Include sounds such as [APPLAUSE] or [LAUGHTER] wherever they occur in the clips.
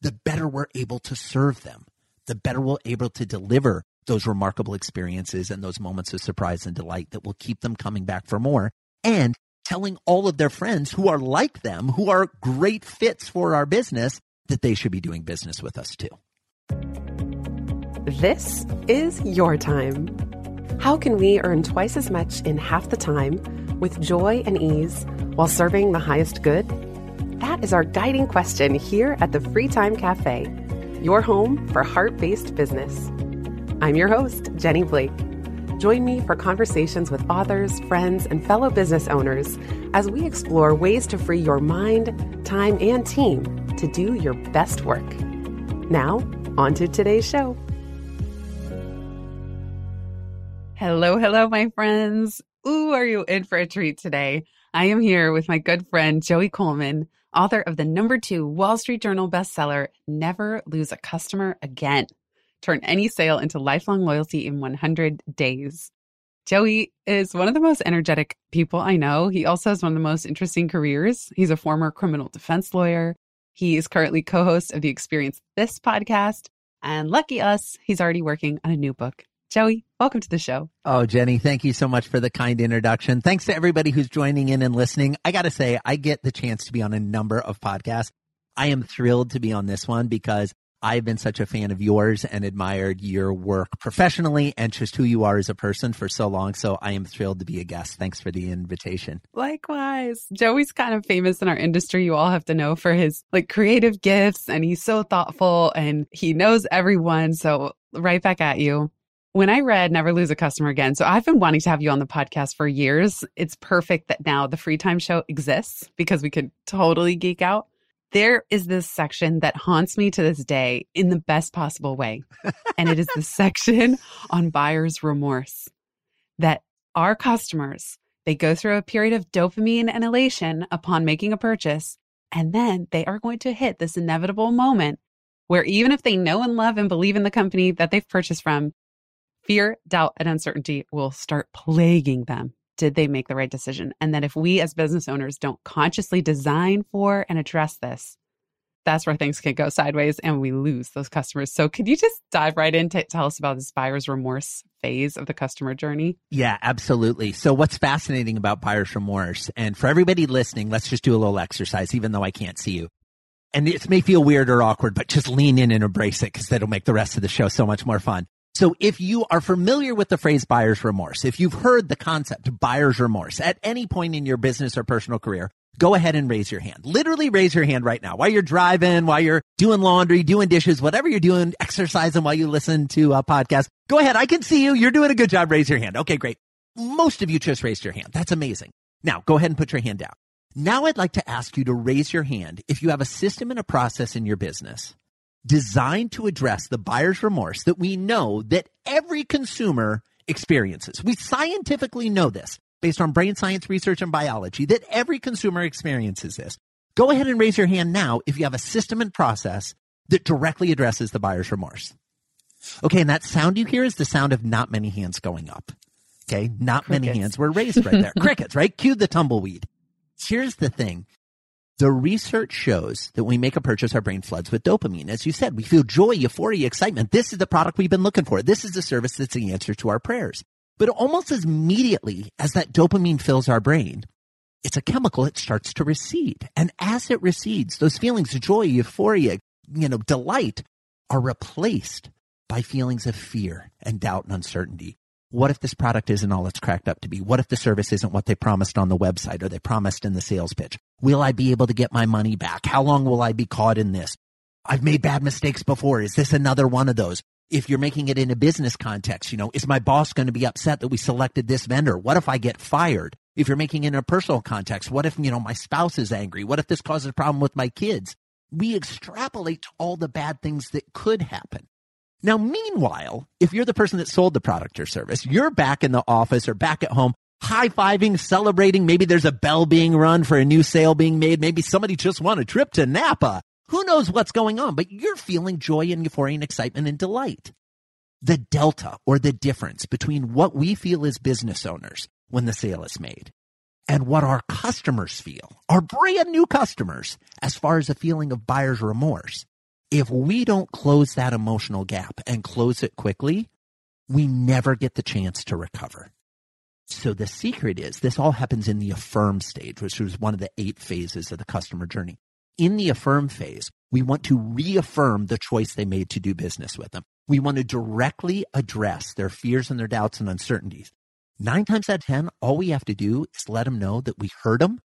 the better we're able to serve them, the better we're able to deliver those remarkable experiences and those moments of surprise and delight that will keep them coming back for more and telling all of their friends who are like them, who are great fits for our business, that they should be doing business with us too. This is your time. How can we earn twice as much in half the time with joy and ease while serving the highest good? That is our guiding question here at the Free Time Cafe, your home for heart based business. I'm your host, Jenny Blake. Join me for conversations with authors, friends, and fellow business owners as we explore ways to free your mind, time, and team to do your best work. Now, on to today's show. Hello, hello, my friends. Ooh, are you in for a treat today? I am here with my good friend, Joey Coleman, author of the number two Wall Street Journal bestseller, Never Lose a Customer Again turn any sale into lifelong loyalty in 100 days. Joey is one of the most energetic people I know. He also has one of the most interesting careers. He's a former criminal defense lawyer. He is currently co host of the Experience This podcast. And lucky us, he's already working on a new book. Joey, welcome to the show. Oh, Jenny, thank you so much for the kind introduction. Thanks to everybody who's joining in and listening. I got to say, I get the chance to be on a number of podcasts. I am thrilled to be on this one because I've been such a fan of yours and admired your work professionally and just who you are as a person for so long. So I am thrilled to be a guest. Thanks for the invitation. Likewise. Joey's kind of famous in our industry. You all have to know for his like creative gifts and he's so thoughtful and he knows everyone. So right back at you. When I read Never Lose a Customer Again, so I've been wanting to have you on the podcast for years. It's perfect that now the free time show exists because we could totally geek out there is this section that haunts me to this day in the best possible way. and it is the [LAUGHS] section on buyer's remorse that our customers, they go through a period of dopamine and elation upon making a purchase. And then they are going to hit this inevitable moment where even if they know and love and believe in the company that they've purchased from, fear, doubt, and uncertainty will start plaguing them did they make the right decision? And that if we as business owners don't consciously design for and address this, that's where things can go sideways and we lose those customers. So, could you just dive right in to tell us about this buyer's remorse phase of the customer journey? Yeah, absolutely. So, what's fascinating about buyer's remorse, and for everybody listening, let's just do a little exercise, even though I can't see you. And it may feel weird or awkward, but just lean in and embrace it because that'll make the rest of the show so much more fun. So if you are familiar with the phrase buyer's remorse, if you've heard the concept buyer's remorse at any point in your business or personal career, go ahead and raise your hand. Literally raise your hand right now while you're driving, while you're doing laundry, doing dishes, whatever you're doing, exercising while you listen to a podcast. Go ahead. I can see you. You're doing a good job. Raise your hand. Okay, great. Most of you just raised your hand. That's amazing. Now go ahead and put your hand down. Now I'd like to ask you to raise your hand if you have a system and a process in your business designed to address the buyer's remorse that we know that every consumer experiences. We scientifically know this based on brain science research and biology that every consumer experiences this. Go ahead and raise your hand now if you have a system and process that directly addresses the buyer's remorse. Okay, and that sound you hear is the sound of not many hands going up. Okay, not Crickets. many hands were raised right there. [LAUGHS] Crickets, right? Cue the tumbleweed. Here's the thing the research shows that when we make a purchase, our brain floods with dopamine. As you said, we feel joy, euphoria, excitement. This is the product we've been looking for. This is the service that's the answer to our prayers. But almost as immediately as that dopamine fills our brain, it's a chemical, it starts to recede. And as it recedes, those feelings of joy, euphoria, you know, delight are replaced by feelings of fear and doubt and uncertainty. What if this product isn't all it's cracked up to be? What if the service isn't what they promised on the website or they promised in the sales pitch? Will I be able to get my money back? How long will I be caught in this? I've made bad mistakes before. Is this another one of those? If you're making it in a business context, you know, is my boss going to be upset that we selected this vendor? What if I get fired? If you're making it in a personal context, what if, you know, my spouse is angry? What if this causes a problem with my kids? we extrapolate all the bad things that could happen. Now, meanwhile, if you're the person that sold the product or service, you're back in the office or back at home, high fiving, celebrating. Maybe there's a bell being run for a new sale being made. Maybe somebody just won a trip to Napa. Who knows what's going on, but you're feeling joy and euphoria and excitement and delight. The delta or the difference between what we feel as business owners when the sale is made and what our customers feel, our brand new customers, as far as a feeling of buyer's remorse if we don't close that emotional gap and close it quickly, we never get the chance to recover. So the secret is this all happens in the affirm stage, which is one of the eight phases of the customer journey. In the affirm phase, we want to reaffirm the choice they made to do business with them. We want to directly address their fears and their doubts and uncertainties. Nine times out of 10, all we have to do is let them know that we heard them,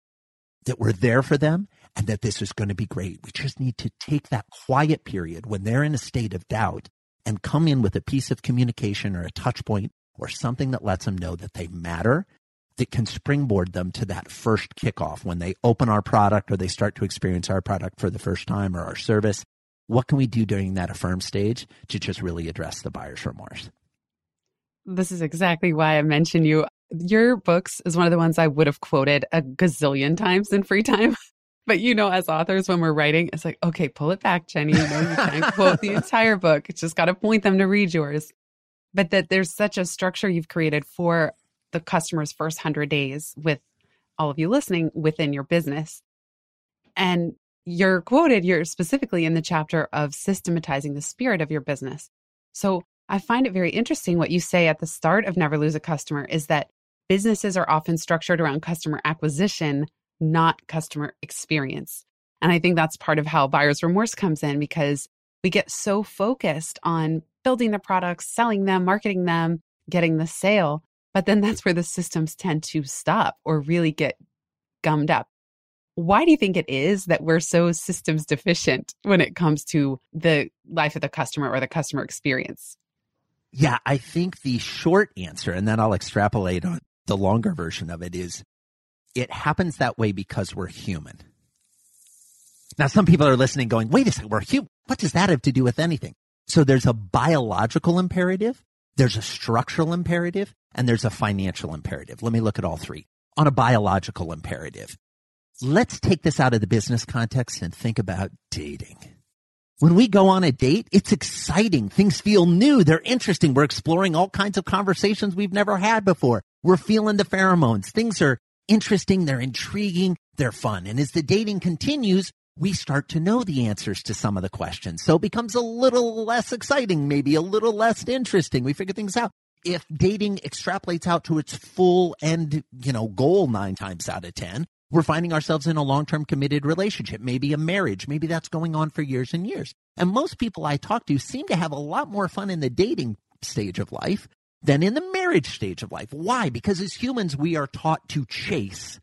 that we're there for them, and that this is going to be great. We just need to take that quiet period when they're in a state of doubt and come in with a piece of communication or a touch point or something that lets them know that they matter that can springboard them to that first kickoff when they open our product or they start to experience our product for the first time or our service. What can we do during that affirm stage to just really address the buyer's remorse? This is exactly why I mentioned you. Your books is one of the ones I would have quoted a gazillion times in free time. [LAUGHS] But you know, as authors, when we're writing, it's like, okay, pull it back, Jenny. You know, you can't quote the [LAUGHS] entire book. It's just got to point them to read yours. But that there's such a structure you've created for the customer's first hundred days with all of you listening within your business. And you're quoted, you're specifically in the chapter of systematizing the spirit of your business. So I find it very interesting what you say at the start of Never Lose a Customer is that businesses are often structured around customer acquisition not customer experience. And I think that's part of how buyer's remorse comes in because we get so focused on building the products, selling them, marketing them, getting the sale. But then that's where the systems tend to stop or really get gummed up. Why do you think it is that we're so systems deficient when it comes to the life of the customer or the customer experience? Yeah, I think the short answer, and then I'll extrapolate on the longer version of it, is it happens that way because we're human. Now, some people are listening going, wait a second, we're human. What does that have to do with anything? So there's a biological imperative, there's a structural imperative, and there's a financial imperative. Let me look at all three. On a biological imperative, let's take this out of the business context and think about dating. When we go on a date, it's exciting. Things feel new. They're interesting. We're exploring all kinds of conversations we've never had before. We're feeling the pheromones. Things are interesting, they're intriguing, they're fun. And as the dating continues, we start to know the answers to some of the questions. So it becomes a little less exciting, maybe a little less interesting. We figure things out. If dating extrapolates out to its full end, you know, goal nine times out of 10, we're finding ourselves in a long-term committed relationship, maybe a marriage. Maybe that's going on for years and years. And most people I talk to seem to have a lot more fun in the dating stage of life than in the marriage stage of life. Why? Because as humans, we are taught to chase,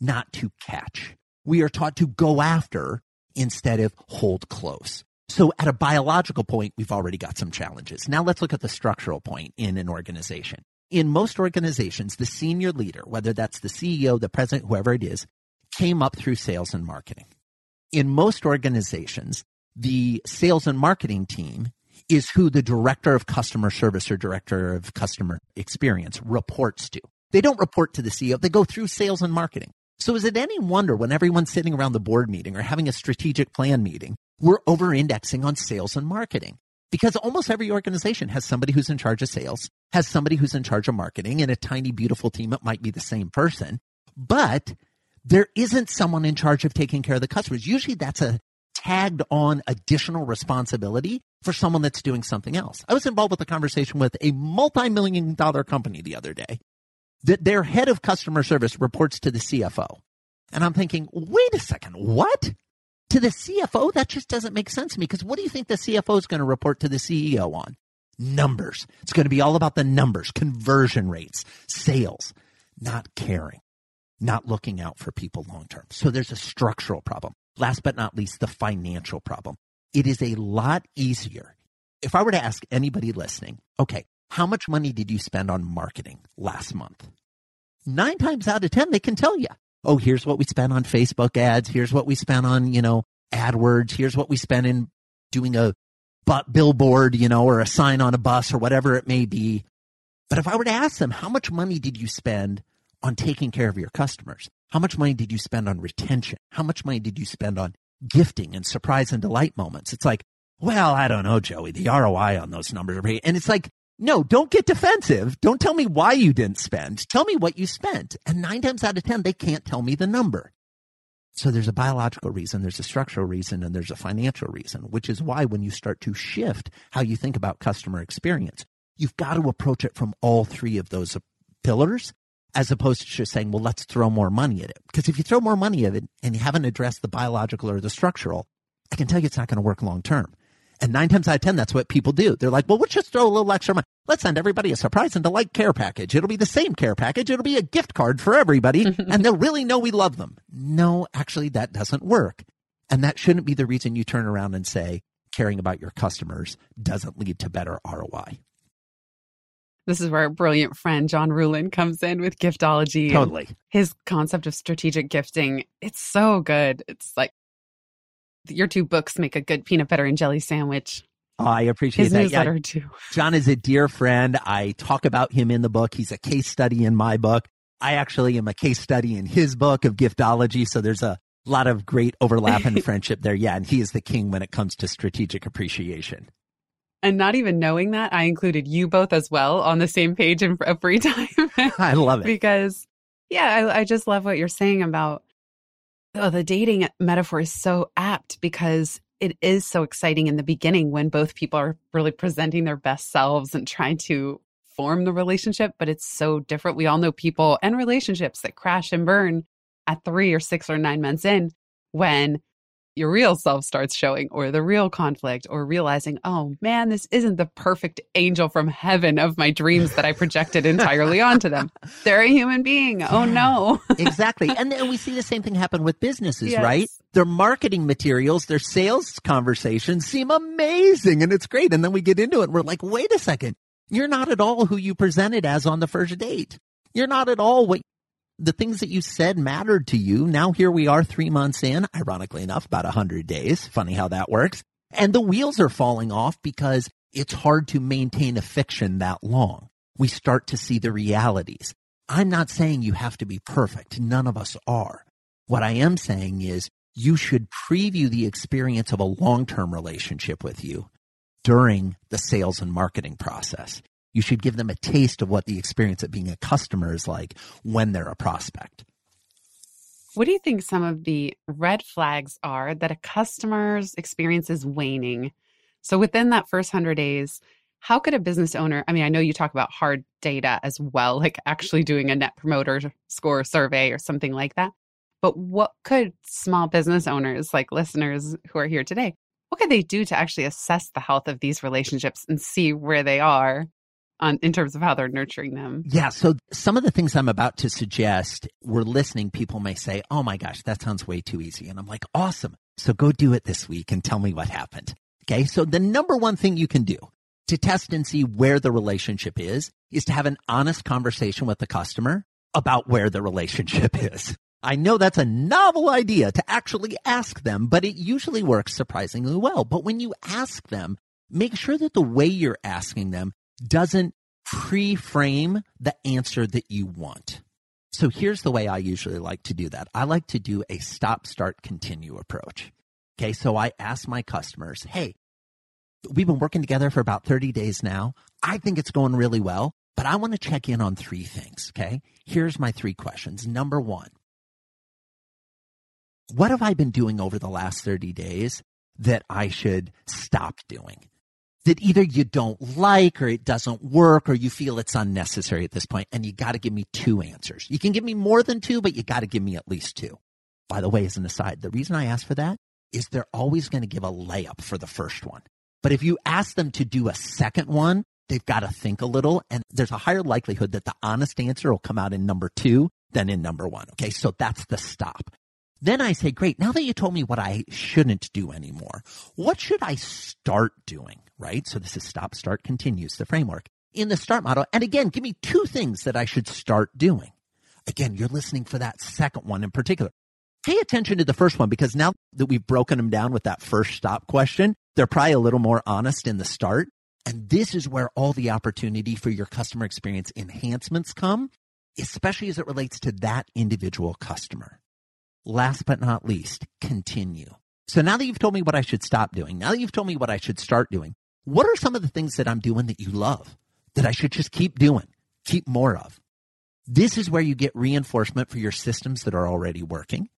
not to catch. We are taught to go after instead of hold close. So at a biological point, we've already got some challenges. Now let's look at the structural point in an organization. In most organizations, the senior leader, whether that's the CEO, the president, whoever it is, came up through sales and marketing. In most organizations, the sales and marketing team is who the director of customer service or director of customer experience reports to. They don't report to the CEO. They go through sales and marketing. So is it any wonder when everyone's sitting around the board meeting or having a strategic plan meeting, we're over indexing on sales and marketing? Because almost every organization has somebody who's in charge of sales, has somebody who's in charge of marketing, and a tiny, beautiful team, it might be the same person. But there isn't someone in charge of taking care of the customers. Usually that's a tagged on additional responsibility for someone that's doing something else. I was involved with a conversation with a multi-million dollar company the other day that their head of customer service reports to the CFO. And I'm thinking, wait a second, what? To the CFO? That just doesn't make sense to me because what do you think the CFO is going to report to the CEO on? Numbers. It's going to be all about the numbers, conversion rates, sales, not caring, not looking out for people long term. So there's a structural problem. Last but not least, the financial problem. It is a lot easier. If I were to ask anybody listening, okay, how much money did you spend on marketing last month? Nine times out of 10, they can tell you, oh, here's what we spent on Facebook ads. Here's what we spent on, you know, AdWords. Here's what we spent in doing a billboard, you know, or a sign on a bus or whatever it may be. But if I were to ask them, how much money did you spend on taking care of your customers? How much money did you spend on retention? How much money did you spend on gifting and surprise and delight moments? It's like, well, I don't know, Joey. The ROI on those numbers are and it's like, no, don't get defensive. Don't tell me why you didn't spend. Tell me what you spent. And nine times out of 10, they can't tell me the number. So there's a biological reason, there's a structural reason, and there's a financial reason, which is why when you start to shift how you think about customer experience, you've got to approach it from all three of those pillars as opposed to just saying, well, let's throw more money at it. Because if you throw more money at it and you haven't addressed the biological or the structural, I can tell you it's not going to work long term. And nine times out of 10, that's what people do. They're like, well, let's just throw a little extra money. Let's send everybody a surprise and delight care package. It'll be the same care package. It'll be a gift card for everybody [LAUGHS] and they'll really know we love them. No, actually, that doesn't work. And that shouldn't be the reason you turn around and say caring about your customers doesn't lead to better ROI. This is where our brilliant friend John Ruhlin comes in with giftology. Totally. His concept of strategic gifting. It's so good. It's like your two books make a good peanut butter and jelly sandwich. Oh, I appreciate His that. newsletter Yeah, too. John is a dear friend. I talk about him in the book. He's a case study in my book. I actually am a case study in his book of giftology. So there's a lot of great overlap and [LAUGHS] friendship there. Yeah. And he is the king when it comes to strategic appreciation. And not even knowing that, I included you both as well on the same page in a [LAUGHS] free time. I love it. because, yeah, I, I just love what you're saying about oh, the dating metaphor is so apt because it is so exciting in the beginning when both people are really presenting their best selves and trying to form the relationship, but it's so different. We all know people and relationships that crash and burn at three or six or nine months in when your real self starts showing or the real conflict or realizing, oh man, this isn't the perfect angel from heaven of my dreams that I projected entirely onto them. [LAUGHS] They're a human being. Oh no. exactly. And then we [LAUGHS] see the same thing happen with businesses, Yes. right? Their marketing materials, their sales conversations seem amazing and it's great. And then we get into it and we're like, wait a second. You're not at all who you presented as on the first date. You're not at all what the things that you said mattered to you. Now here we are three months in, ironically enough, about a hundred days. Funny how that works. And the wheels are falling off because it's hard to maintain a fiction that long. We start to see the realities. I'm not saying you have to be perfect. None of us are. What I am saying is you should preview the experience of a long-term relationship with you during the sales and marketing process. You should give them a taste of what the experience of being a customer is like when they're a prospect. What do you think some of the red flags are that a customer's experience is waning? So within that first 100 days, how could a business owner, I mean, I know you talk about hard data as well, like actually doing a net promoter score survey or something like that. But what could small business owners, like listeners who are here today, what could they do to actually assess the health of these relationships and see where they are on in terms of how they're nurturing them? Yeah. So some of the things I'm about to suggest, we're listening. People may say, Oh my gosh, that sounds way too easy. And I'm like, awesome. So go do it this week and tell me what happened. Okay. So the number one thing you can do to test and see where the relationship is, is to have an honest conversation with the customer about where the relationship [LAUGHS] is. I know that's a novel idea to actually ask them, but it usually works surprisingly well. But when you ask them, make sure that the way you're asking them doesn't pre-frame the answer that you want. So here's the way I usually like to do that. I like to do a stop, start, continue approach. Okay. So I ask my customers, Hey, we've been working together for about 30 days now. I think it's going really well, but I want to check in on three things. Okay. Here's my three questions. Number one, what have I been doing over the last 30 days that I should stop doing? That either you don't like or it doesn't work or you feel it's unnecessary at this point, And you got to give me two answers. You can give me more than two, but you got to give me at least two. By the way, as an aside, the reason I ask for that is they're always going to give a layup for the first one. But if you ask them to do a second one, they've got to think a little and there's a higher likelihood that the honest answer will come out in number two than in number one. Okay. So that's the stop. Then I say, great. Now that you told me what I shouldn't do anymore, what should I start doing? Right. So this is stop, start, continues the framework in the start model. And again, give me two things that I should start doing. Again, you're listening for that second one in particular. pay attention to the first one because now that we've broken them down with that first stop question, they're probably a little more honest in the start. And this is where all the opportunity for your customer experience enhancements come, especially as it relates to that individual customer. Last but not least, continue. So now that you've told me what I should stop doing, now that you've told me what I should start doing, what are some of the things that I'm doing that you love that I should just keep doing, keep more of? This is where you get reinforcement for your systems that are already working.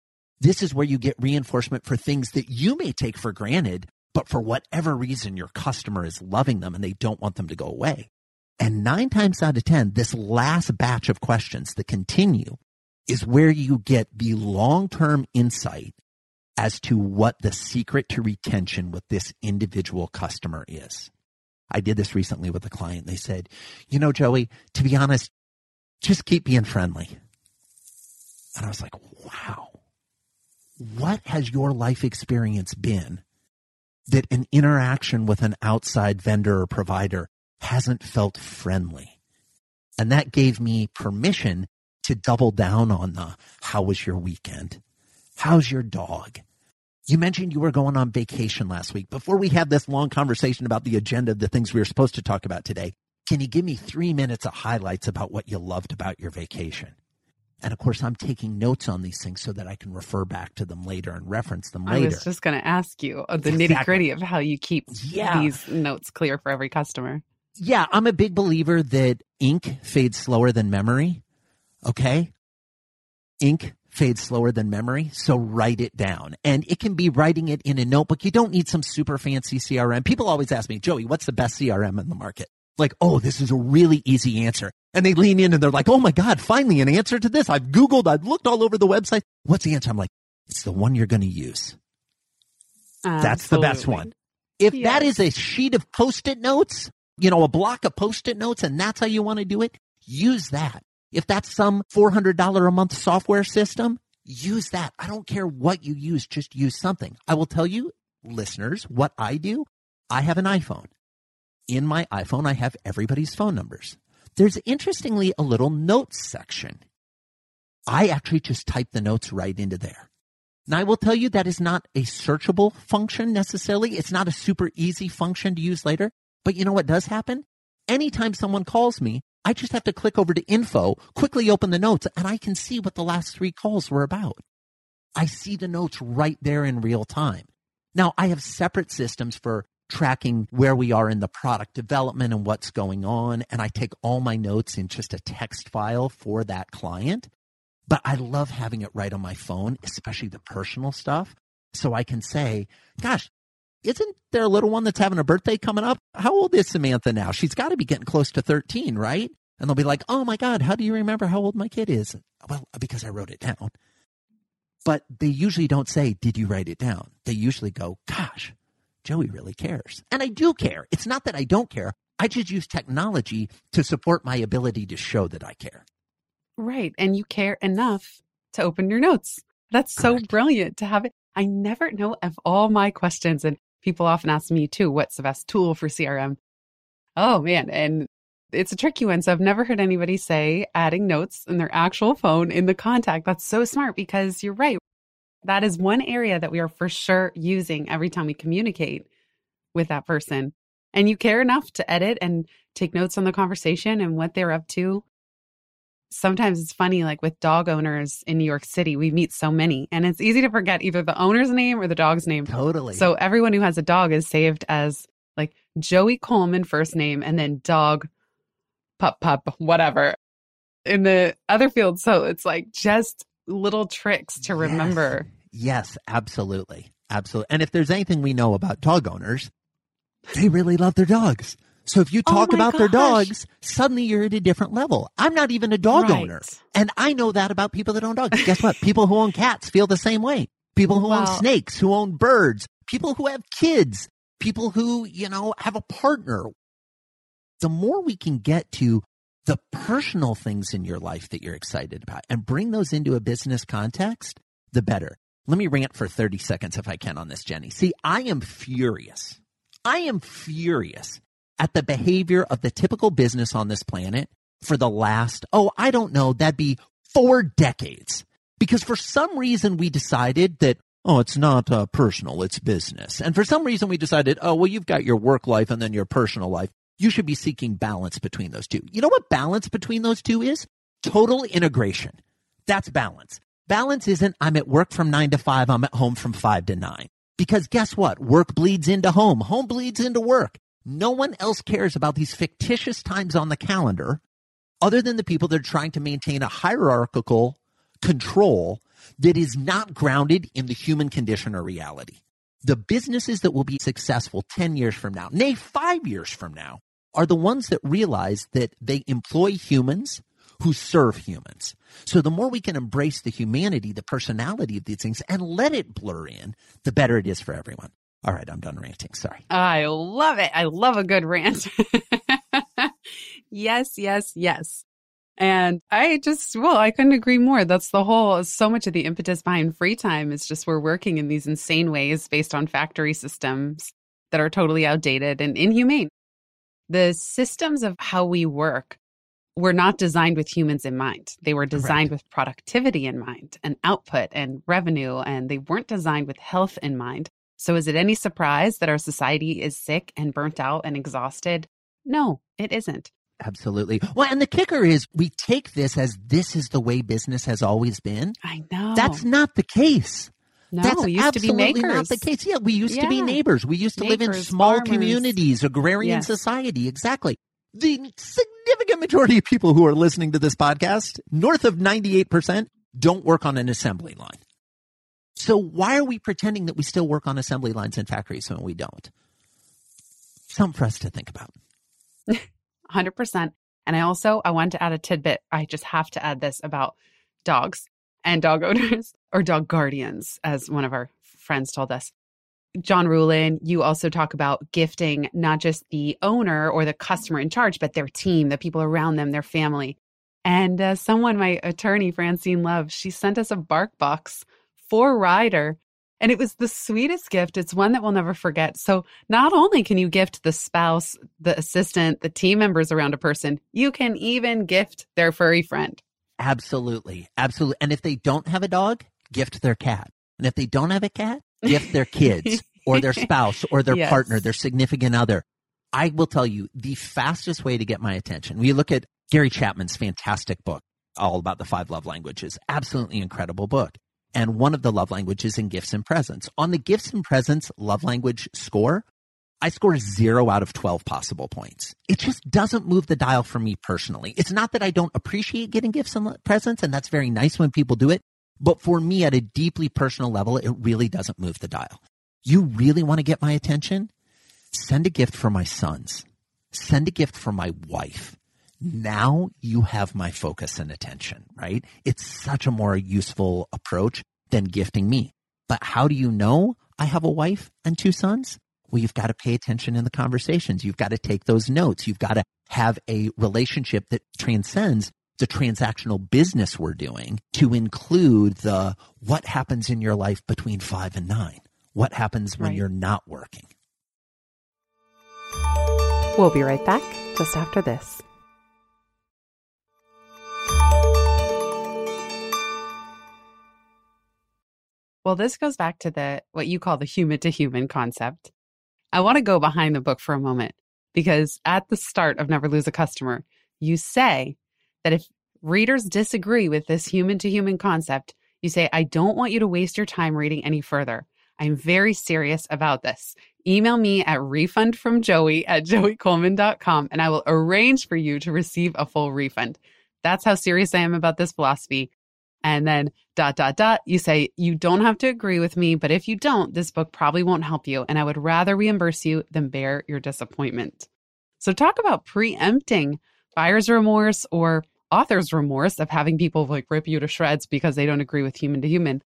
This is where you get reinforcement for things that you may take for granted, but for whatever reason, your customer is loving them and they don't want them to go away. And nine times out of 10, this last batch of questions that continue is where you get the long term insight as to what the secret to retention with this individual customer is. I did this recently with a client. They said, you know, Joey, to be honest, just keep being friendly. And I was like, wow, what has your life experience been that an interaction with an outside vendor or provider hasn't felt friendly? And that gave me permission to double down on the how was your weekend? How's your dog? You mentioned you were going on vacation last week. Before we have this long conversation about the agenda of the things we were supposed to talk about today, can you give me three minutes of highlights about what you loved about your vacation? And of course, I'm taking notes on these things so that I can refer back to them later and reference them later. I was just going to ask you uh, the exactly. nitty gritty of how you keep yeah. these notes clear for every customer. Yeah, I'm a big believer that ink fades slower than memory. Okay. Ink fades slower than memory. So write it down. And it can be writing it in a notebook. You don't need some super fancy CRM. People always ask me, Joey, what's the best CRM in the market? like, oh, this is a really easy answer. And they lean in and they're like, oh my God, finally an answer to this. I've Googled, I've looked all over the website. What's the answer? I'm like, it's the one you're going to use. Absolutely. That's the best one. If yes. that is a sheet of post it notes, you know, a block of post it notes, and that's how you want to do it, use that. If that's some $400 a month software system, use that. I don't care what you use, just use something. I will tell you, listeners, what I do. I have an iPhone in my iPhone, I have everybody's phone numbers. There's interestingly a little notes section. I actually just type the notes right into there. Now, I will tell you that is not a searchable function necessarily. It's not a super easy function to use later. But you know what does happen? Anytime someone calls me, I just have to click over to info, quickly open the notes, and I can see what the last three calls were about. I see the notes right there in real time. Now, I have separate systems for tracking where we are in the product development and what's going on. And I take all my notes in just a text file for that client. But I love having it right on my phone, especially the personal stuff. So I can say, gosh, isn't there a little one that's having a birthday coming up? How old is Samantha now? She's got to be getting close to 13, right? And they'll be like, oh my God, how do you remember how old my kid is? Well, because I wrote it down. But they usually don't say, did you write it down? They usually go, gosh, Joey really cares. And I do care. It's not that I don't care. I just use technology to support my ability to show that I care. Right. And you care enough to open your notes. That's so brilliant to have it. I never know of all my questions, and people often ask me too, what's the best tool for CRM? Oh man. And it's a tricky one. So I've never heard anybody say adding notes in their actual phone in the contact. That's so smart because you're right. That is one area that we are for sure using every time we communicate with that person. And you care enough to edit and take notes on the conversation and what they're up to. Sometimes it's funny, like with dog owners in New York City, we meet so many, and it's easy to forget either the owner's name or the dog's name. Totally. So everyone who has a dog is saved as like Joey Coleman, first name, and then dog, pup, pup, whatever in the other field. So it's like just little tricks to remember. Yes, absolutely. Absolutely. And if there's anything we know about dog owners, they really love their dogs. So if you oh talk oh about gosh. their dogs, suddenly you're at a different level. I'm not even a dog right. owner. And I know that about people that own dogs. Guess what? People who own cats feel the same way. People who wow. own snakes, who own birds, people who have kids, people who, you know, have a partner. The more we can get to the personal things in your life that you're excited about and bring those into a business context, the better. Let me rant for 30 seconds if I can on this, Jenny. See, I am furious. I am furious at the behavior of the typical business on this planet for the last, oh, I don't know, that'd be four decades. Because for some reason we decided that, oh, it's not uh, personal, it's business. And for some reason we decided, oh, well, you've got your work life and then your personal life. You should be seeking balance between those two. You know what balance between those two is? Total integration. That's balance. Balance isn't I'm at work from nine to five, I'm at home from five to nine. Because guess what? Work bleeds into home. Home bleeds into work. No one else cares about these fictitious times on the calendar other than the people that are trying to maintain a hierarchical control that is not grounded in the human condition or reality. The businesses that will be successful 10 years from now, nay, five years from now, are the ones that realize that they employ humans who serve humans. So the more we can embrace the humanity, the personality of these things and let it blur in, the better it is for everyone. All right, I'm done ranting. Sorry. I love it. I love a good rant. [LAUGHS] yes, yes, yes. And I just, well, I couldn't agree more. That's the whole, so much of the impetus behind free time is just we're working in these insane ways based on factory systems that are totally outdated and inhumane. The systems of how we work were not designed with humans in mind. They were designed Correct. with productivity in mind and output and revenue, and they weren't designed with health in mind. So, is it any surprise that our society is sick and burnt out and exhausted? No, it isn't. Absolutely. Well, and the kicker is we take this as this is the way business has always been. I know. That's not the case. No, That's we used absolutely to be not the case. Yeah, we used yeah. to be neighbors. We used to live in small farmers. communities, agrarian yes. society. Exactly. The significant majority of people who are listening to this podcast, north of 98%, don't work on an assembly line. So why are we pretending that we still work on assembly lines in factories when we don't? Something for us to think about. [LAUGHS] 100%. And I also I want to add a tidbit. I just have to add this about dogs and dog [LAUGHS] owners or dog guardians, as one of our friends told us. John Ruhlin, you also talk about gifting not just the owner or the customer in charge, but their team, the people around them, their family. And uh, someone, my attorney, Francine Love, she sent us a bark box for Ryder and it was the sweetest gift. It's one that we'll never forget. So, not only can you gift the spouse, the assistant, the team members around a person, you can even gift their furry friend. Absolutely. Absolutely. And if they don't have a dog, gift their cat. And if they don't have a cat, gift their kids [LAUGHS] or their spouse or their Yes. partner, their significant other. I will tell you the fastest way to get my attention. We look at Gary Chapman's fantastic book, all about the five love languages. Absolutely incredible book. And one of the love languages in gifts and presents. On the gifts and presents love language score, I score zero out of 12 possible points. It just doesn't move the dial for me personally. It's not that I don't appreciate getting gifts and presents, and that's very nice when people do it. But for me, at a deeply personal level, it really doesn't move the dial. You really want to get my attention? Send a gift for my sons. Send a gift for my wife. Now you have my focus and attention, right? It's such a more useful approach than gifting me. But how do you know I have a wife and two sons? Well, you've got to pay attention in the conversations. You've got to take those notes. You've got to have a relationship that transcends the transactional business we're doing to include the what happens in your life between five and nine. What happens when Right. you're not working? We'll be right back just after this. Well, this goes back to the what you call the human to human concept. I want to go behind the book for a moment because at the start of Never Lose a Customer, you say that if readers disagree with this human to human concept, you say, I don't want you to waste your time reading any further. I'm very serious about this. Email me at refundfromjoey at joeycoleman.com and I will arrange for you to receive a full refund. That's how serious I am about this philosophy. And then dot, dot, dot, you say, you don't have to agree with me, but if you don't, this book probably won't help you. And I would rather reimburse you than bear your disappointment. So talk about preempting buyer's remorse or author's remorse of having people like rip you to shreds because they don't agree with human to human.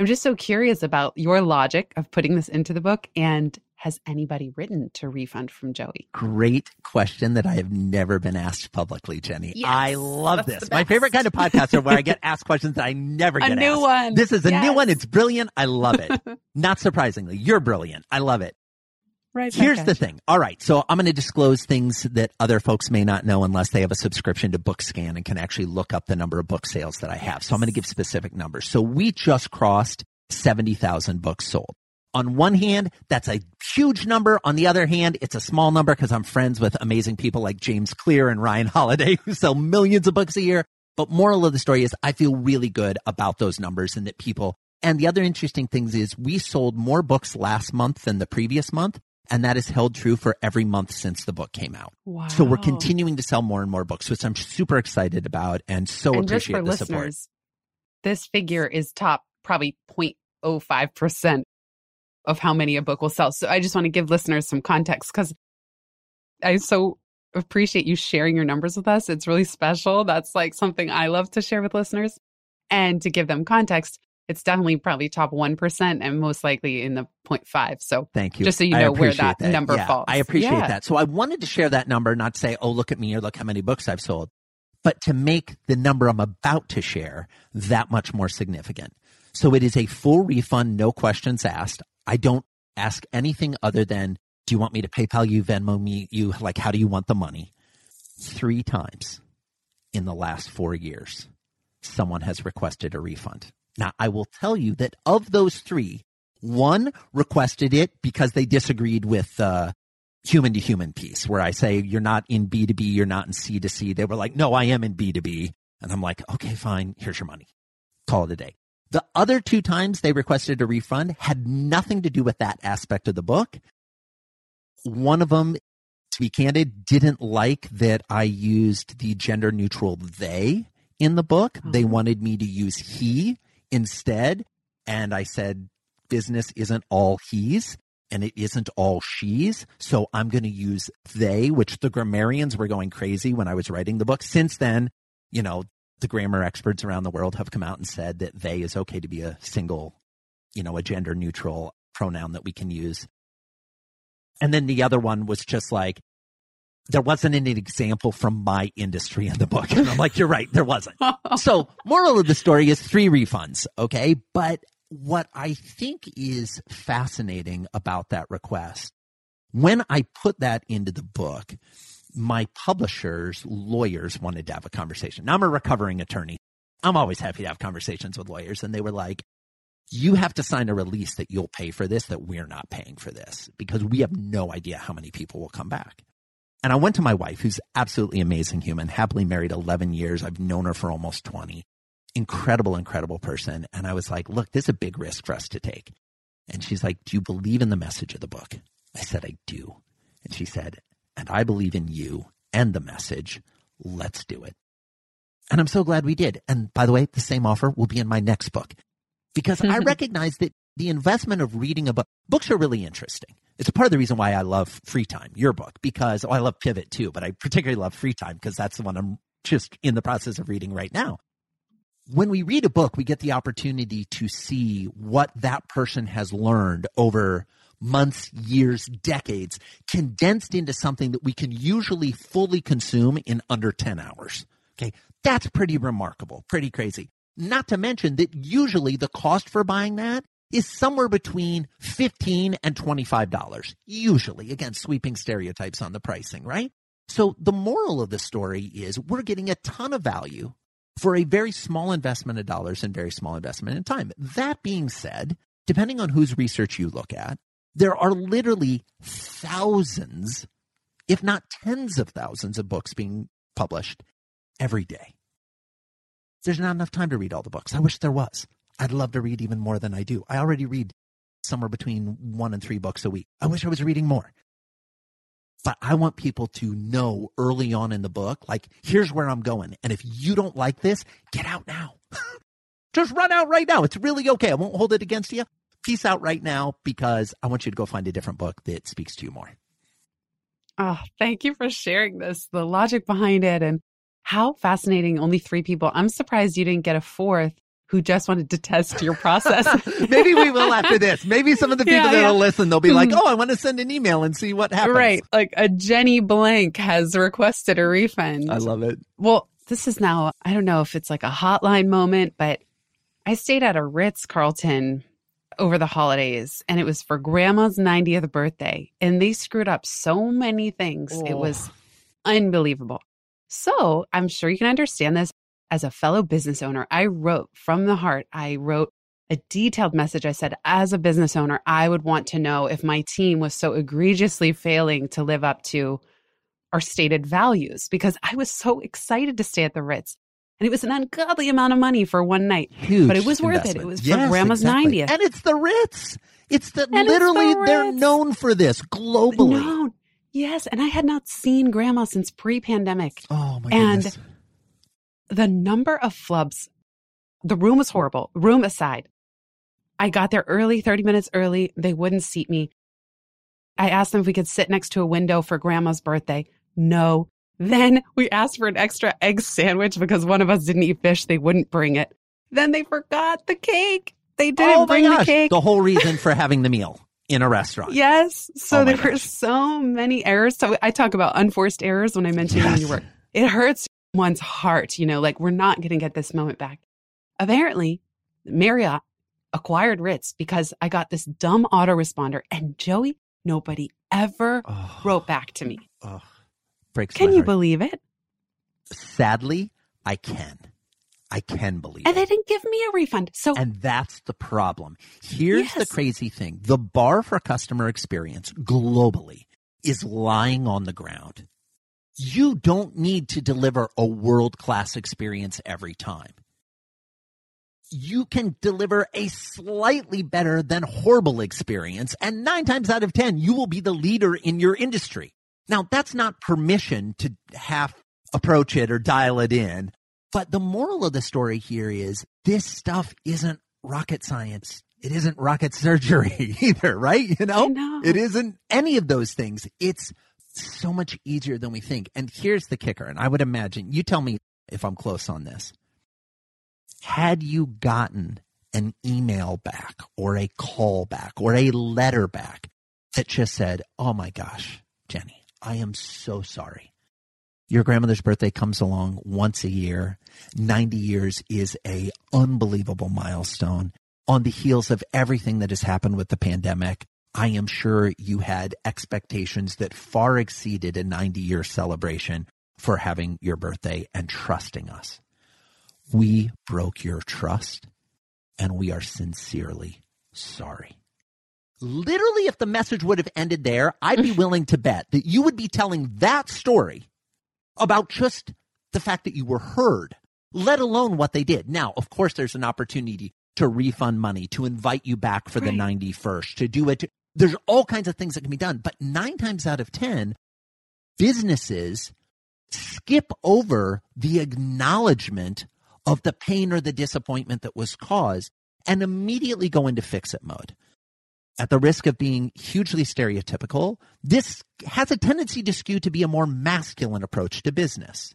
I'm just so curious about your logic of putting this into the book. And has anybody written to refund from Joey? Great question that I have never been asked publicly, Jenny. Yes, I love this. My favorite kind of podcasts are where I get [LAUGHS] asked questions that I never get A new asked. one. This is a new one. It's brilliant. I love it. [LAUGHS] Not surprisingly, you're brilliant. I love it. Right. Here's the thing. All right. So I'm going to disclose things that other folks may not know unless they have a subscription to BookScan and can actually look up the number of book sales that I have. So I'm going to give specific numbers. So we just crossed 70,000 books sold. On one hand, that's a huge number. On the other hand, it's a small number because I'm friends with amazing people like James Clear and Ryan [LAUGHS] Holiday who sell millions of books a year. But moral of the story is I feel really good about those numbers and that people and the other interesting things is we sold more books last month than the previous month. And that has held true for every month since the book came out. Wow. So we're continuing to sell more and more books, which I'm super excited about and so and appreciate just for the listeners, support. This figure is top probably 0.05% of how many a book will sell. So I just want to give listeners some context because I so appreciate you sharing your numbers with us. It's really special. That's like something I love to share with listeners. And to give them context, it's definitely probably top 1% and most likely in the 0.5. So Thank you. just so you know where appreciate that, number Yeah, falls. I appreciate Yeah. that. So I wanted to share that number, not to say, oh, look at me or look how many books I've sold, but to make the number I'm about to share that much more significant. So it is a full refund, no questions asked. I don't ask anything other than, do you want me to PayPal you, Venmo me, you, like, how do you want the money? Three times in the last four years, someone has requested a refund. Now, I will tell you that of those three, one requested it because they disagreed with uh, human to human piece, where I say, you're not in B2B, you're not in C2C. They were like, no, I am in B2B. And I'm like, okay, fine, here's your money. Call it a day. The other two times they requested a refund had nothing to do with that aspect of the book. One of them, to be candid, didn't like that I used the gender neutral they in the book. They Mhm. wanted me to use he instead. And I said, business isn't all he's and it isn't all she's. So I'm going to use they, which the grammarians were going crazy when I was writing the book. Since then, you know, the grammar experts around the world have come out and said that they is okay to be a single, you know, a gender neutral pronoun that we can use. And then the other one was just like, there wasn't an example from my industry in the book. And I'm like, you're right, there wasn't. [LAUGHS] So, moral of the story is three refunds, okay? But what I think is fascinating about that request, when I put that into the book, my publisher's lawyers wanted to have a conversation. Now, I'm a recovering attorney. I'm always happy to have conversations with lawyers. And they were like, you have to sign a release that you'll pay for this, that we're not paying for this, because we have no idea how many people will come back. And I went to my wife, who's absolutely amazing human, happily married 11 years. I've known her for almost 20. Incredible, incredible person. And I was like, look, this is a big risk for us to take. And she's like, do you believe in the message of the book? I said, I do. And she said, and I believe in you and the message. Let's do it. And I'm so glad we did. And by the way, the same offer will be in my next book because I [LAUGHS] recognize that the investment of reading a book, books are really interesting. It's a part of the reason why I love Free Time, your book, because oh, I love Pivot too, but I particularly love Free Time because that's the one I'm just in the process of reading right now. When we read a book, we get the opportunity to see what that person has learned over months, years, decades, condensed into something that we can usually fully consume in under 10 hours. Okay. That's pretty remarkable, pretty crazy. Not to mention that usually the cost for buying that is somewhere between 15 and $25. Usually, again, sweeping stereotypes on the pricing, right? So the moral of the story is we're getting a ton of value for a very small investment of dollars and very small investment in time. That being said, depending on whose research you look at, there are literally thousands, if not tens of thousands of books being published every day. There's not enough time to read all the books. I wish there was. I'd love to read even more than I do. I already read somewhere between one and three books a week. I wish I was reading more. But I want people to know early on in the book, like, here's where I'm going. And if you don't like this, get out now. [LAUGHS] Just run out right now. It's really okay. I won't hold it against you. Peace out right now because I want you to go find a different book that speaks to you more. Oh, thank you for sharing this, the logic behind it, and how fascinating. Only three people. I'm surprised you didn't get a fourth who just wanted to test your process. [LAUGHS] Maybe we will after this. Maybe some of the people Yeah, that'll yeah. listen, they'll be like, [LAUGHS] oh, I want to send an email and see what happens. Right. Like a Jenny Blake has requested a refund. I love it. Well, this is now, I don't know if it's like a hotline moment, but I stayed at a Ritz Carlton over the holidays and it was for grandma's 90th birthday and they screwed up so many things. Oh. It was unbelievable. So I'm sure you can understand this as a fellow business owner. I wrote from the heart, I wrote a detailed message. I said, as a business owner, I would want to know if my team was so egregiously failing to live up to our stated values because I was so excited to stay at the Ritz. And it was an ungodly amount of money for one night. Huge but it was investment. worth it. It was yes, for grandma's exactly. 90th. And it's the Ritz. It's the and literally it's the they're known for this globally. Yes, and I had not seen grandma since pre-pandemic. Oh my and goodness. the number of flubs, the room was horrible. Room aside, I got there early, 30 minutes early. They wouldn't seat me. I asked them if we could sit next to a window for grandma's birthday. No. [LAUGHS] Then we asked for an extra egg sandwich because one of us didn't eat fish. They wouldn't bring it. Then they forgot the cake. They didn't oh bring gosh. the cake. The whole reason [LAUGHS] for having the meal in a restaurant. Yes. So Oh there were so many errors. So I talk about unforced errors when I mention when you work. It hurts one's heart, you know, like we're not going to get this moment back. Apparently, Marriott acquired Ritz because I got this dumb autoresponder and Joey, nobody ever Oh, wrote back to me. oh, breaks Can you heart. believe it? Sadly, I can. I can believe it. And it. they didn't give me a refund. So And that's the problem. Here's the crazy thing. The bar for customer experience globally is lying on the ground. You don't need to deliver a world class experience every time. You can deliver a slightly better than horrible experience. And nine times out of 10, you will be the leader in your industry. Now, that's not permission to half approach it or dial it in. But the moral of the story here is this stuff isn't rocket science. It isn't rocket surgery [LAUGHS] either, right? You know, know. it isn't any of those things. It's so much easier than we think. And here's the kicker. And I would imagine you tell me if I'm close on this. Had you gotten an email back or a call back or a letter back that just said, Oh my gosh, Jenny, I am so sorry. Your grandmother's birthday comes along once a year. 90 years is a unbelievable milestone. On the heels of everything that has happened with the pandemic, I am sure you had expectations that far exceeded a 90 year celebration for having your birthday and trusting us. We broke your trust and we are sincerely sorry. Literally, if the message would have ended there, I'd be [LAUGHS] willing to bet that you would be telling that story about just the fact that you were heard, let alone what they did. Now, of course, there's an opportunity to refund money, to invite you back for the 91st, to do it. There's all kinds of things that can be done. But nine times out of 10, businesses skip over the acknowledgement of the pain or the disappointment that was caused and immediately go into fix it mode. At the risk of being hugely stereotypical, this has a tendency to skew to be a more masculine approach to business.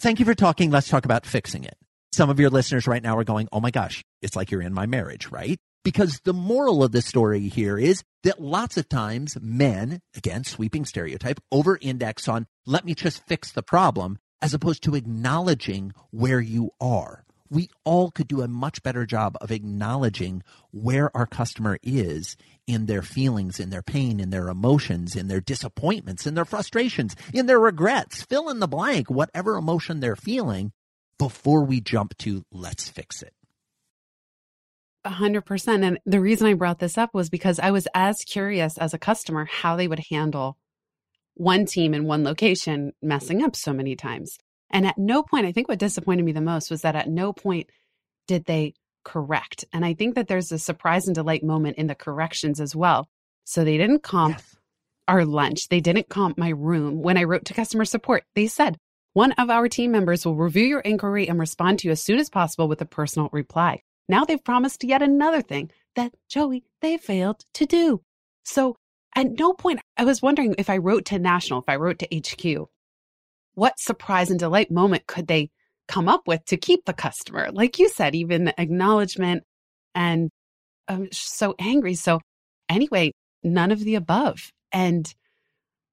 Thank you for talking. Let's talk about fixing it. Some of your listeners right now are going, Oh my gosh, it's like you're in my marriage, right? Because the moral of the story here is that lots of times men, again, sweeping stereotype, over index on let me just fix the problem as opposed to acknowledging where you are. We all could do a much better job of acknowledging where our customer is in their feelings, in their pain, in their emotions, in their disappointments, in their frustrations, in their regrets. Fill in the blank, whatever emotion they're feeling, before we jump to let's fix it. A hundred percent. And the reason I brought this up was because I was as curious as a customer how they would handle one team in one location messing up so many times. And at no point, I think what disappointed me the most was that at no point did they correct. And I think that there's a surprise and delight moment in the corrections as well. So they didn't comp Yes. our lunch. They didn't comp my room. When I wrote to customer support, they said, one of our team members will review your inquiry and respond to you as soon as possible with a personal reply. Now they've promised yet another thing that Joey, they failed to do. So at no point, I was wondering if I wrote to National, if I wrote to HQ, what surprise and delight moment could they come up with to keep the customer? Like you said, even acknowledgement and um, I'm so angry. So anyway, none of the above. And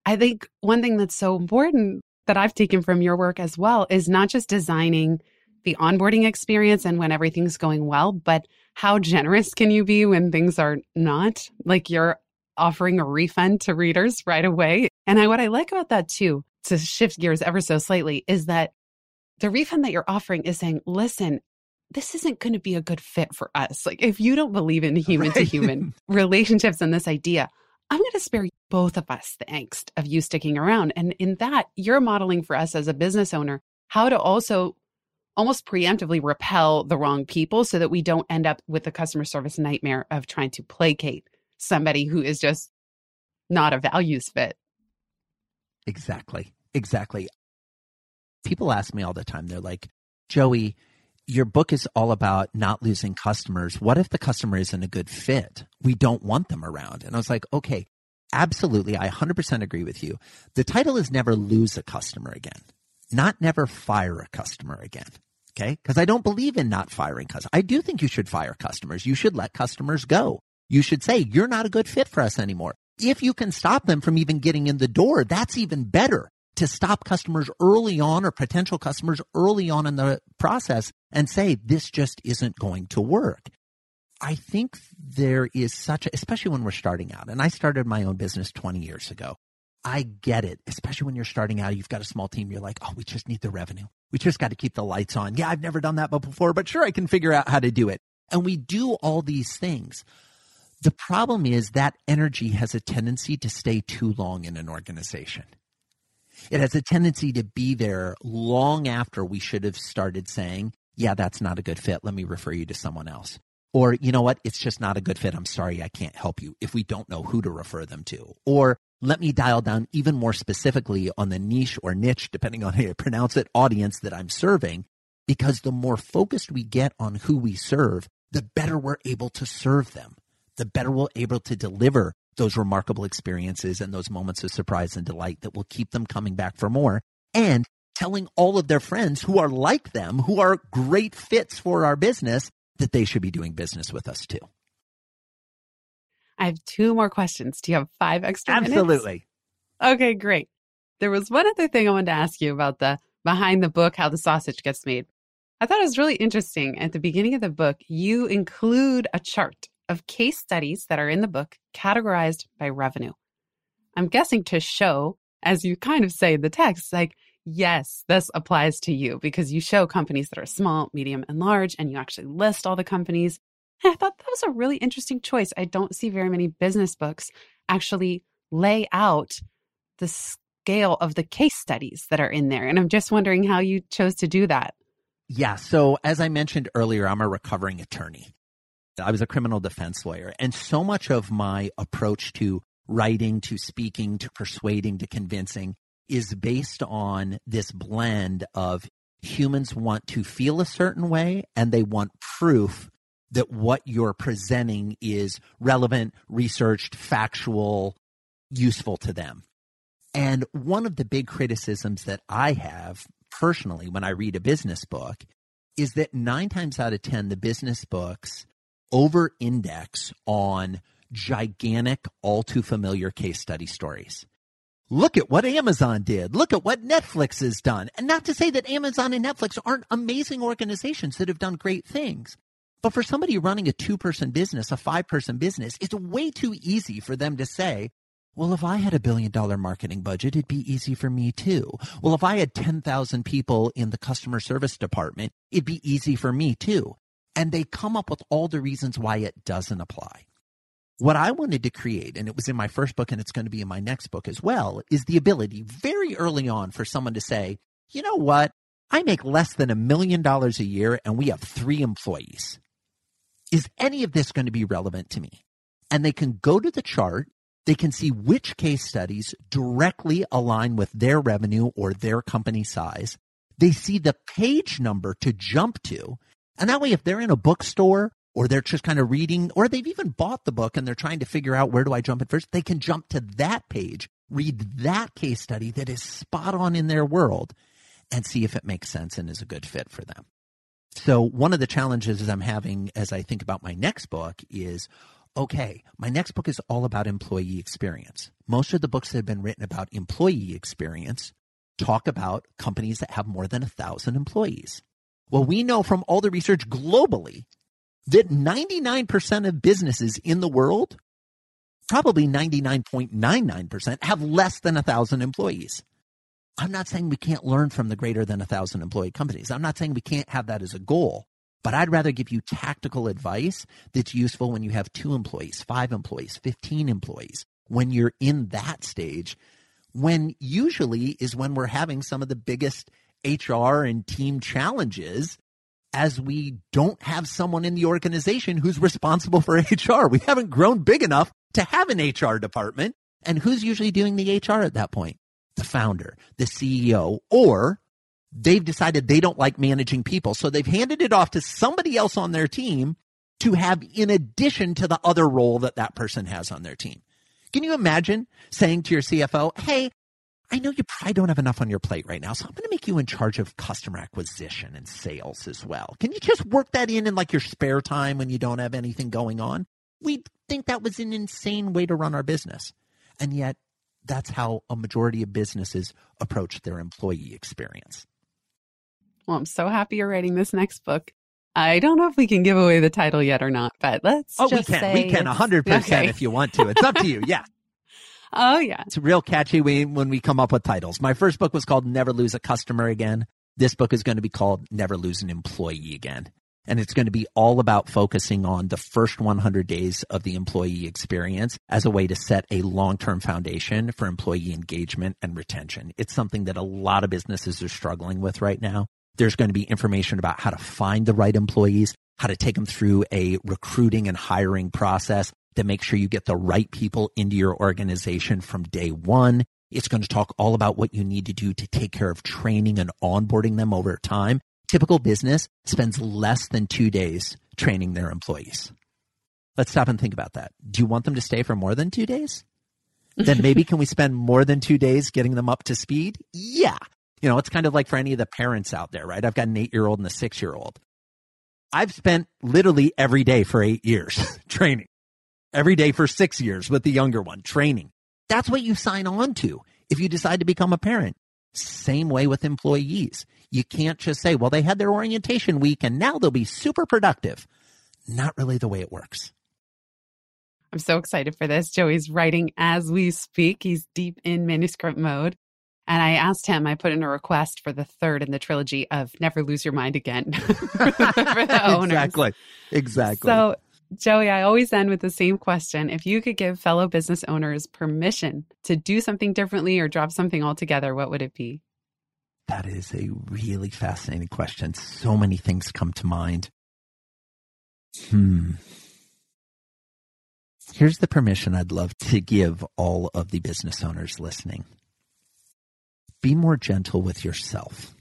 I think one thing that's so important that I've taken from your work as well is not just designing the onboarding experience and when everything's going well, but how generous can you be when things are not? Like you're offering a refund to readers right away. And I, what I like about that too, to shift gears ever so slightly, is that the refund that you're offering is saying, listen, this isn't going to be a good fit for us. Like, if you don't believe in human to human relationships and this idea, I'm going to spare both of us the angst of you sticking around. And in that, you're modeling for us as a business owner how to also almost preemptively repel the wrong people so that we don't end up with the customer service nightmare of trying to placate somebody who is just not a values fit. Exactly. Exactly. People ask me all the time, they're like, Joey, your book is all about not losing customers. What if the customer isn't a good fit? We don't want them around. And I was like, okay, absolutely. I 100% agree with you. The title is never lose a customer again, not never fire a customer again. Okay. Cause I don't believe in not firing customers. I do think you should fire customers. You should let customers go. You should say, you're not a good fit for us anymore. If you can stop them from even getting in the door, that's even better to stop customers early on or potential customers early on in the process and say, this just isn't going to work. I think there is such a, especially when we're starting out, and I started my own business 20 years ago. I get it, especially when you're starting out, you've got a small team. You're like, oh, we just need the revenue. We just got to keep the lights on. Yeah, I've never done that before, but sure, I can figure out how to do it. And we do all these things. The problem is that energy has a tendency to stay too long in an organization. It has a tendency to be there long after we should have started saying, yeah, that's not a good fit. Let me refer you to someone else. Or, you know what? It's just not a good fit. I'm sorry. I can't help you if we don't know who to refer them to. Or let me dial down even more specifically on the niche or niche, depending on how you pronounce it, audience that I'm serving. Because the more focused we get on who we serve, the better we're able to serve them, the better we're able to deliver those remarkable experiences and those moments of surprise and delight that will keep them coming back for more and telling all of their friends who are like them, who are great fits for our business, that they should be doing business with us too. I have two more questions. Do you have five extra minutes? Absolutely. Minutes? Okay, great. There was one other thing I wanted to ask you about the behind the book, how the sausage gets made. I thought it was really interesting. At the beginning of the book, you include a chart of case studies that are in the book categorized by revenue. I'm guessing to show, as you kind of say in the text, like, yes, this applies to you because you show companies that are small, medium, and large, and you actually list all the companies. And I thought that was a really interesting choice. I don't see very many business books actually lay out the scale of the case studies that are in there. And I'm just wondering how you chose to do that. Yeah. So, as I mentioned earlier, I'm a recovering attorney. I was a criminal defense lawyer. And so much of my approach to writing, to speaking, to persuading, to convincing is based on this blend of humans want to feel a certain way and they want proof that what you're presenting is relevant, researched, factual, useful to them. And one of the big criticisms that I have personally when I read a business book is that nine times out of 10, the business books over index on gigantic, all too familiar case study stories. Look at what Amazon did. Look at what Netflix has done. And not to say that Amazon and Netflix aren't amazing organizations that have done great things. But for somebody running a two person business, a five person business, it's way too easy for them to say, well, if I had a billion dollar marketing budget, it'd be easy for me too. Well, if I had 10,000 people in the customer service department, it'd be easy for me too and they come up with all the reasons why it doesn't apply. What I wanted to create, and it was in my first book and it's going to be in my next book as well, is the ability very early on for someone to say, you know what? I make less than a million dollars a year and we have three employees. Is any of this going to be relevant to me? And they can go to the chart. They can see which case studies directly align with their revenue or their company size. They see the page number to jump to and that way, if they're in a bookstore or they're just kind of reading, or they've even bought the book and they're trying to figure out where do I jump at first, they can jump to that page, read that case study that is spot on in their world and see if it makes sense and is a good fit for them. So one of the challenges I'm having as I think about my next book is, okay, my next book is all about employee experience. Most of the books that have been written about employee experience talk about companies that have more than a thousand employees. Well, we know from all the research globally that 99% of businesses in the world, probably 99.99%, have less than a thousand employees. I'm not saying we can't learn from the greater than a thousand employee companies. I'm not saying we can't have that as a goal, but I'd rather give you tactical advice that's useful when you have two employees, five employees, 15 employees, when you're in that stage, when usually is when we're having some of the biggest HR and team challenges as we don't have someone in the organization who's responsible for [LAUGHS] HR. We haven't grown big enough to have an HR department. And who's usually doing the HR at that point? The founder, the CEO, or they've decided they don't like managing people. So they've handed it off to somebody else on their team to have in addition to the other role that that person has on their team. Can you imagine saying to your CFO, Hey, I know you probably don't have enough on your plate right now, so I'm going to make you in charge of customer acquisition and sales as well. Can you just work that in in like your spare time when you don't have anything going on? We think that was an insane way to run our business. And yet, that's how a majority of businesses approach their employee experience. Well, I'm so happy you're writing this next book. I don't know if we can give away the title yet or not, but let's. Oh, we can. we can 100% okay. if you want to. It's up to you. Yeah. [LAUGHS] Oh, yeah. It's real catchy when we come up with titles. My first book was called Never Lose a Customer Again. This book is going to be called Never Lose an Employee Again. And it's going to be all about focusing on the first 100 days of the employee experience as a way to set a long term foundation for employee engagement and retention. It's something that a lot of businesses are struggling with right now. There's going to be information about how to find the right employees, how to take them through a recruiting and hiring process, to make sure you get the right people into your organization from day one. It's going to talk all about what you need to do to take care of training and onboarding them over time. Typical business spends less than two days training their employees. Let's stop and think about that. Do you want them to stay for more than two days? then [LAUGHS] maybe can we spend more than two days getting them up to speed? Yeah. You know, it's kind of like for any of the parents out there, right? I've got an eight year old and a six year old. I've spent literally every day for eight years [LAUGHS] training every day for six years with the younger one, training. That's what you sign on to if you decide to become a parent. Same way with employees. You can't just say, well, they had their orientation week and now they'll be super productive. Not really the way it works. I'm so excited for this. Joey's writing as we speak. He's deep in manuscript mode. And I asked him, I put in a request for the third in the trilogy of Never Lose Your Mind Again [LAUGHS] for the [LAUGHS] owners. Exactly. Exactly. So Joey, I always end with the same question. If you could give fellow business owners permission to do something differently or drop something altogether, what would it be? That is a really fascinating question. So many things come to mind. Hmm. Here's the permission I'd love to give all of the business owners listening be more gentle with yourself.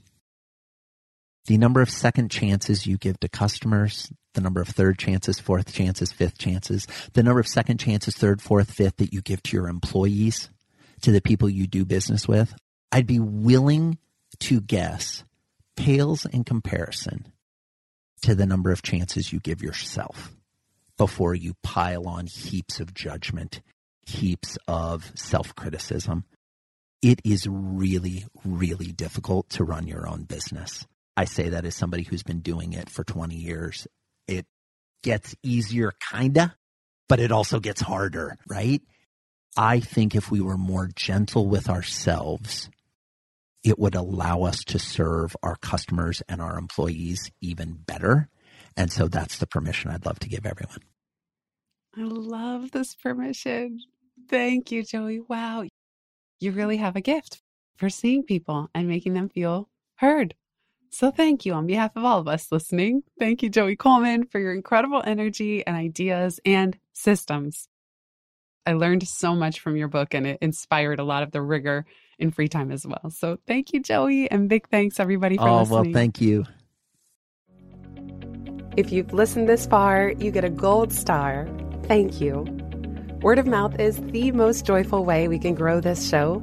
The number of second chances you give to customers, the number of third chances, fourth chances, fifth chances, the number of second chances, third, fourth, fifth that you give to your employees, to the people you do business with, I'd be willing to guess pales in comparison to the number of chances you give yourself before you pile on heaps of judgment, heaps of self criticism. It is really, really difficult to run your own business. I say that as somebody who's been doing it for 20 years it gets easier, kinda, but it also gets harder, right? I think if we were more gentle with ourselves, it would allow us to serve our customers and our employees even better. And so that's the permission I'd love to give everyone. I love this permission. Thank you, Joey. Wow. You really have a gift for seeing people and making them feel heard. So thank you on behalf of all of us listening. Thank you, Joey Coleman, for your incredible energy and ideas and systems. I learned so much from your book and it inspired a lot of the rigor in free time as well. So thank you, Joey, and big thanks everybody for oh, listening. well, thank you. If you've listened this far, you get a gold star. Thank you. Word of mouth is the most joyful way we can grow this show